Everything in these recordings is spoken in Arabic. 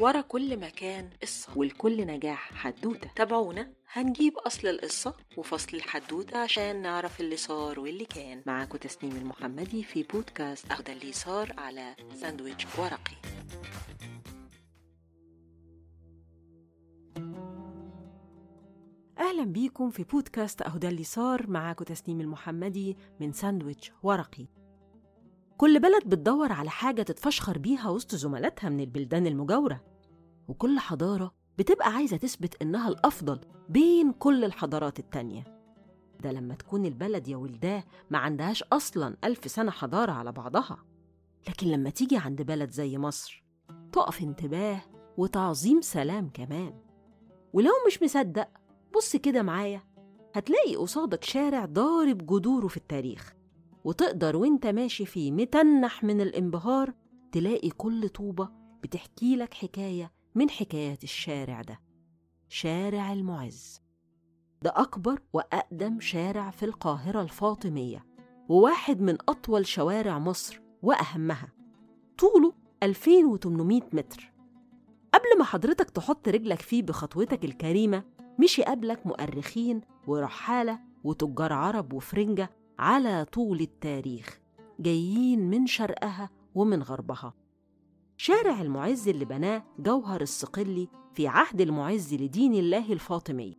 ورا كل مكان قصة ولكل نجاح حدوتة. تابعونا؟ هنجيب أصل القصة وفصل الحدوتة عشان نعرف اللي صار واللي كان. معاكم تسنيم المحمدي في بودكاست أهو ده اللي صار على ساندويتش ورقي. أهلا بيكم في بودكاست أهو ده اللي صار. معاكم تسنيم المحمدي من ساندويتش ورقي. كل بلد بتدور على حاجة تتفشخر بيها وسط زملاتها من البلدان المجاورة. وكل حضارة بتبقى عايزة تثبت إنها الأفضل بين كل الحضارات التانية. ده لما تكون البلد يا ولداه ما عندهاش أصلا ألف سنة حضارة على بعضها. لكن لما تيجي عند بلد زي مصر تقف انتباه وتعظيم سلام كمان. ولو مش مصدق بص كده معايا هتلاقي قصادك شارع ضارب جذوره في التاريخ. وتقدر وانت ماشي فيه متنح من الانبهار تلاقي كل طوبة بتحكي لك حكاية من حكايات الشارع ده. شارع المعز. ده أكبر وأقدم شارع في القاهرة الفاطمية وواحد من أطول شوارع مصر وأهمها. طوله 2800 متر. قبل ما حضرتك تحط رجلك فيه بخطوتك الكريمة مشي قبلك مؤرخين ورحالة وتجار عرب وفرنجة على طول التاريخ جايين من شرقها ومن غربها. شارع المعز اللي بناه جوهر الصقلي في عهد المعز لدين الله الفاطمي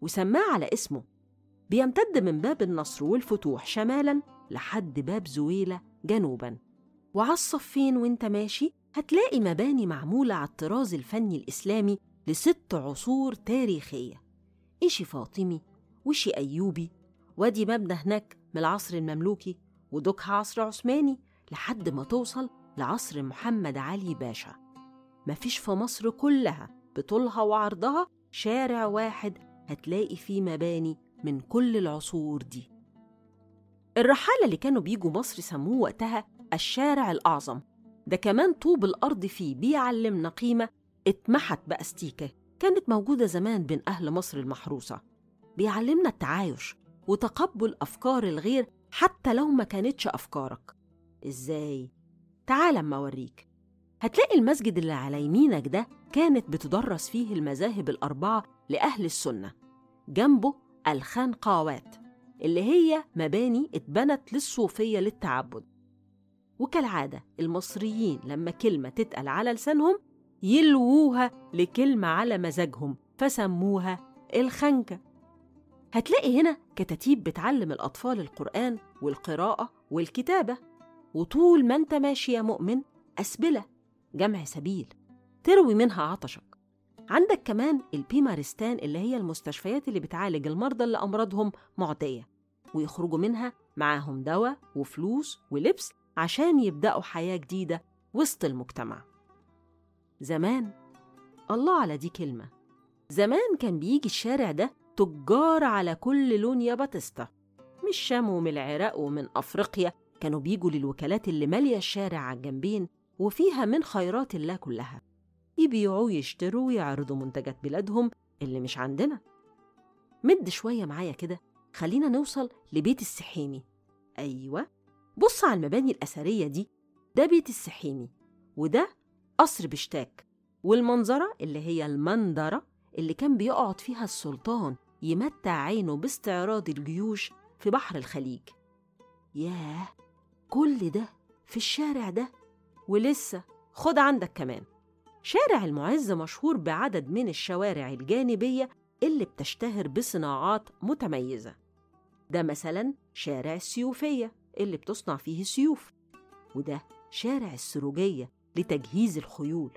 وسماه على اسمه. بيمتد من باب النصر والفتوح شمالا لحد باب زويلة جنوبا. وعلى الصفين وانت ماشي هتلاقي مباني معمولة على الطراز الفني الإسلامي لست عصور تاريخية. إشي فاطمي وشي أيوبي وادي مبنى هناك من العصر المملوكي ودكها عصر عثماني لحد ما توصل لعصر محمد علي باشا. مفيش في مصر كلها بطولها وعرضها شارع واحد هتلاقي فيه مباني من كل العصور دي. الرحالة اللي كانوا بيجوا مصر سموه وقتها الشارع الأعظم. ده كمان طوب الأرض فيه بيعلمنا قيمة اتمحت بأستيكة كانت موجودة زمان بين أهل مصر المحروسة. بيعلمنا التعايش وتقبل أفكار الغير حتى لو ما كانتش أفكارك. إزاي؟ تعال أما أوريك. هتلاقي المسجد اللي على يمينك ده كانت بتدرس فيه المذاهب الأربعة لأهل السنة. جنبه الخانقاوات اللي هي مباني اتبنت للصوفية للتعبد. وكالعادة المصريين لما كلمة تتقل على لسانهم يلووها لكلمة على مزاجهم فسموها الخنكة. هتلاقي هنا كتاتيب بتعلم الأطفال القرآن والقراءة والكتابة. وطول ما أنت ماشي يا مؤمن أسبلة جمع سبيل تروي منها عطشك. عندك كمان البيمارستان اللي هي المستشفيات اللي بتعالج المرضى اللي أمراضهم معدية ويخرجوا منها معاهم دواء وفلوس ولبس عشان يبدأوا حياة جديدة وسط المجتمع. زمان الله على دي كلمة زمان كان بيجي الشارع ده تجار على كل لون يا باتيستا. مش شام ومن العراق ومن أفريقيا كانوا بيجوا للوكالات اللي مالية الشارع على الجنبين وفيها من خيرات الله كلها. يبيعوا ويشتروا ويعرضوا منتجات بلادهم اللي مش عندنا. مد شوية معايا كده خلينا نوصل لبيت السحيمي. أيوة. بص على المباني الأثرية دي. ده بيت السحيمي وده قصر بشتاك والمنظرة اللي هي المندرة اللي كان بيقعد فيها السلطان. يمتع عينه باستعراض الجيوش في بحر الخليج. ياه كل ده في الشارع ده؟ ولسه خد عندك كمان. شارع المعز مشهور بعدد من الشوارع الجانبية اللي بتشتهر بصناعات متميزة. ده مثلا شارع السيوفية اللي بتصنع فيه سيوف. وده شارع السروجية لتجهيز الخيول.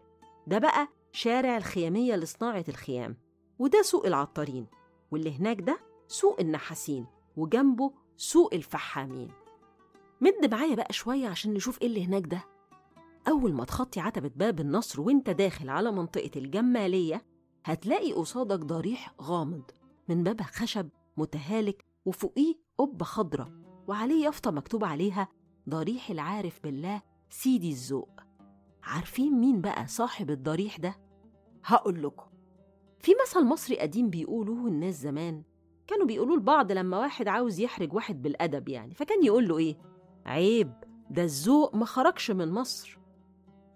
ده بقى شارع الخيامية لصناعة الخيام. وده سوق العطارين. واللي هناك ده سوق النحاسين وجنبه سوق الفحامين. مد معايا بقى شوية عشان نشوف إيه اللي هناك ده. أول ما تخطي عتبة باب النصر وأنت داخل على منطقة الجمالية هتلاقي قصادك ضريح غامض من بابها خشب متهالك وفوقيه قبة خضرة وعليه يافطة مكتوب عليها ضريح العارف بالله سيدي الذوق. عارفين مين بقى صاحب الضريح ده؟ هقول لكم. في مثل مصري قديم بيقولوه الناس زمان كانوا بيقولوه لبعض لما واحد عاوز يحرج واحد بالأدب يعني فكان يقول له إيه؟ عيب ده الذوق ما خرجش من مصر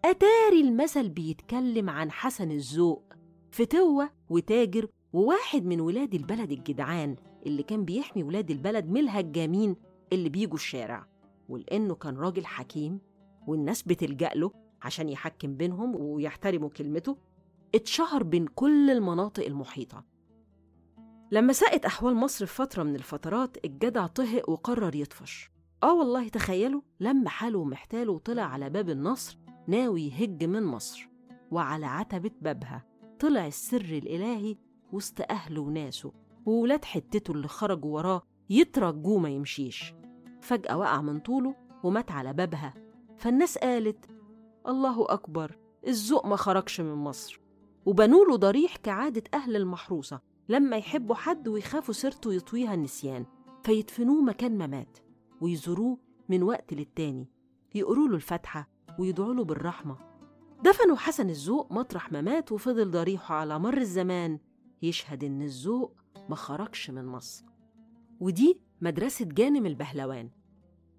أتاري المثل بيتكلم عن حسن الذوق فتوة وتاجر وواحد من ولاد البلد الجدعان اللي كان بيحمي ولاد البلد من الهجامين اللي بيجوا الشارع ولأنه كان راجل حكيم والناس بتلجأ له عشان يحكم بينهم ويحترموا كلمته اتشهر بين كل المناطق المحيطة. لما ساءت أحوال مصر في فترة من الفترات الجدع طهق وقرر يطفش. آه والله تخيلوا لما حاله ومحتاله وطلع على باب النصر ناوي يهج من مصر. وعلى عتبة بابها طلع السر الإلهي وسط أهله وناسه وولاد حتته اللي خرجوا وراه يترجوه ما يمشيش. فجأة وقع من طوله ومات على بابها. فالناس قالت الله أكبر الذوق ما خرجش من مصر. وبنوا له ضريح كعادة أهل المحروسة لما يحبوا حد ويخافوا سيرته يطويها النسيان فيدفنوه مكان ما مات ويزوروه من وقت للتاني يقروا له الفاتحة ويدعوا له بالرحمة. دفنوا حسن الذوق مطرح ما مات وفضل ضريحه على مر الزمان يشهد إن الذوق ما خرجش من مصر. ودي مدرسة جانم البهلوان.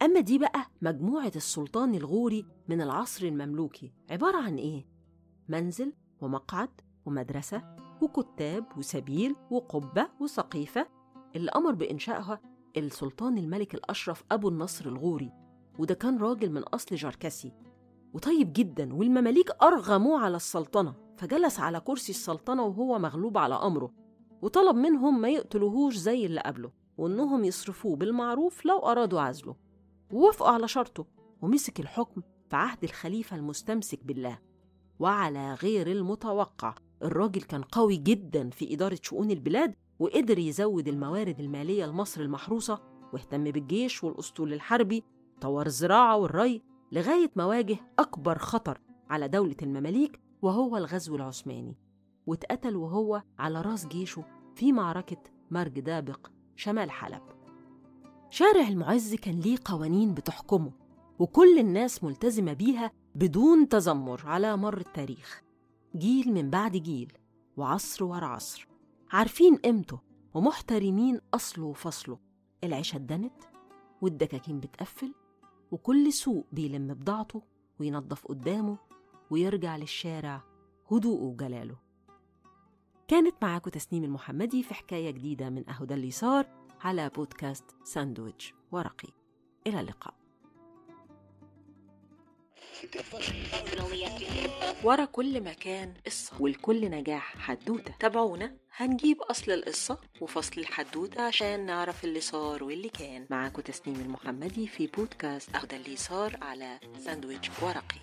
أما دي بقى مجموعة السلطان الغوري من العصر المملوكي عبارة عن إيه؟ منزل ومقعد ومدرسة وكتاب وسبيل وقبة وسقيفة. اللي أمر بإنشائها السلطان الملك الأشرف أبو النصر الغوري وده كان راجل من أصل جركسي. وطيب جدا والمماليك أرغموه على السلطنة فجلس على كرسي السلطنة وهو مغلوب على أمره. وطلب منهم ما يقتلوهوش زي اللي قبله وإنهم يصرفوه بالمعروف لو أرادوا عزله. ووافقوا على شرطه ومسك الحكم في عهد الخليفة المستمسك بالله. وعلى غير المتوقع. الراجل كان قوي جدا في إدارة شؤون البلاد وقدر يزود الموارد المالية لمصر المحروسة واهتم بالجيش والأسطول الحربي طور الزراعة والري لغاية ما واجه أكبر خطر على دولة المماليك وهو الغزو العثماني. واتقتل وهو على راس جيشه في معركة مرج دابق شمال حلب. شارع المعز كان ليه قوانين بتحكمه وكل الناس ملتزمة بيها بدون تذمر على مر التاريخ. جيل من بعد جيل وعصر ورا عصر. عارفين قيمته ومحترمين أصله وفصله. العيشة اتدنت والدكاكين بتقفل وكل سوق بيلم بضاعته وينظف قدامه ويرجع للشارع هدوءه وجلاله. كانت معاكم تسنيم المحمدي في حكاية جديدة من اللي صار على بودكاست ساندويتش ورقي. إلى اللقاء. ورا كل مكان قصة والكل نجاح حدوتة. تابعونا؟ هنجيب أصل القصة وفصل الحدوتة عشان نعرف اللي صار واللي كان. معاكم تسنيم المحمدي في بودكاست ده اللي صار على ساندويتش ورقي.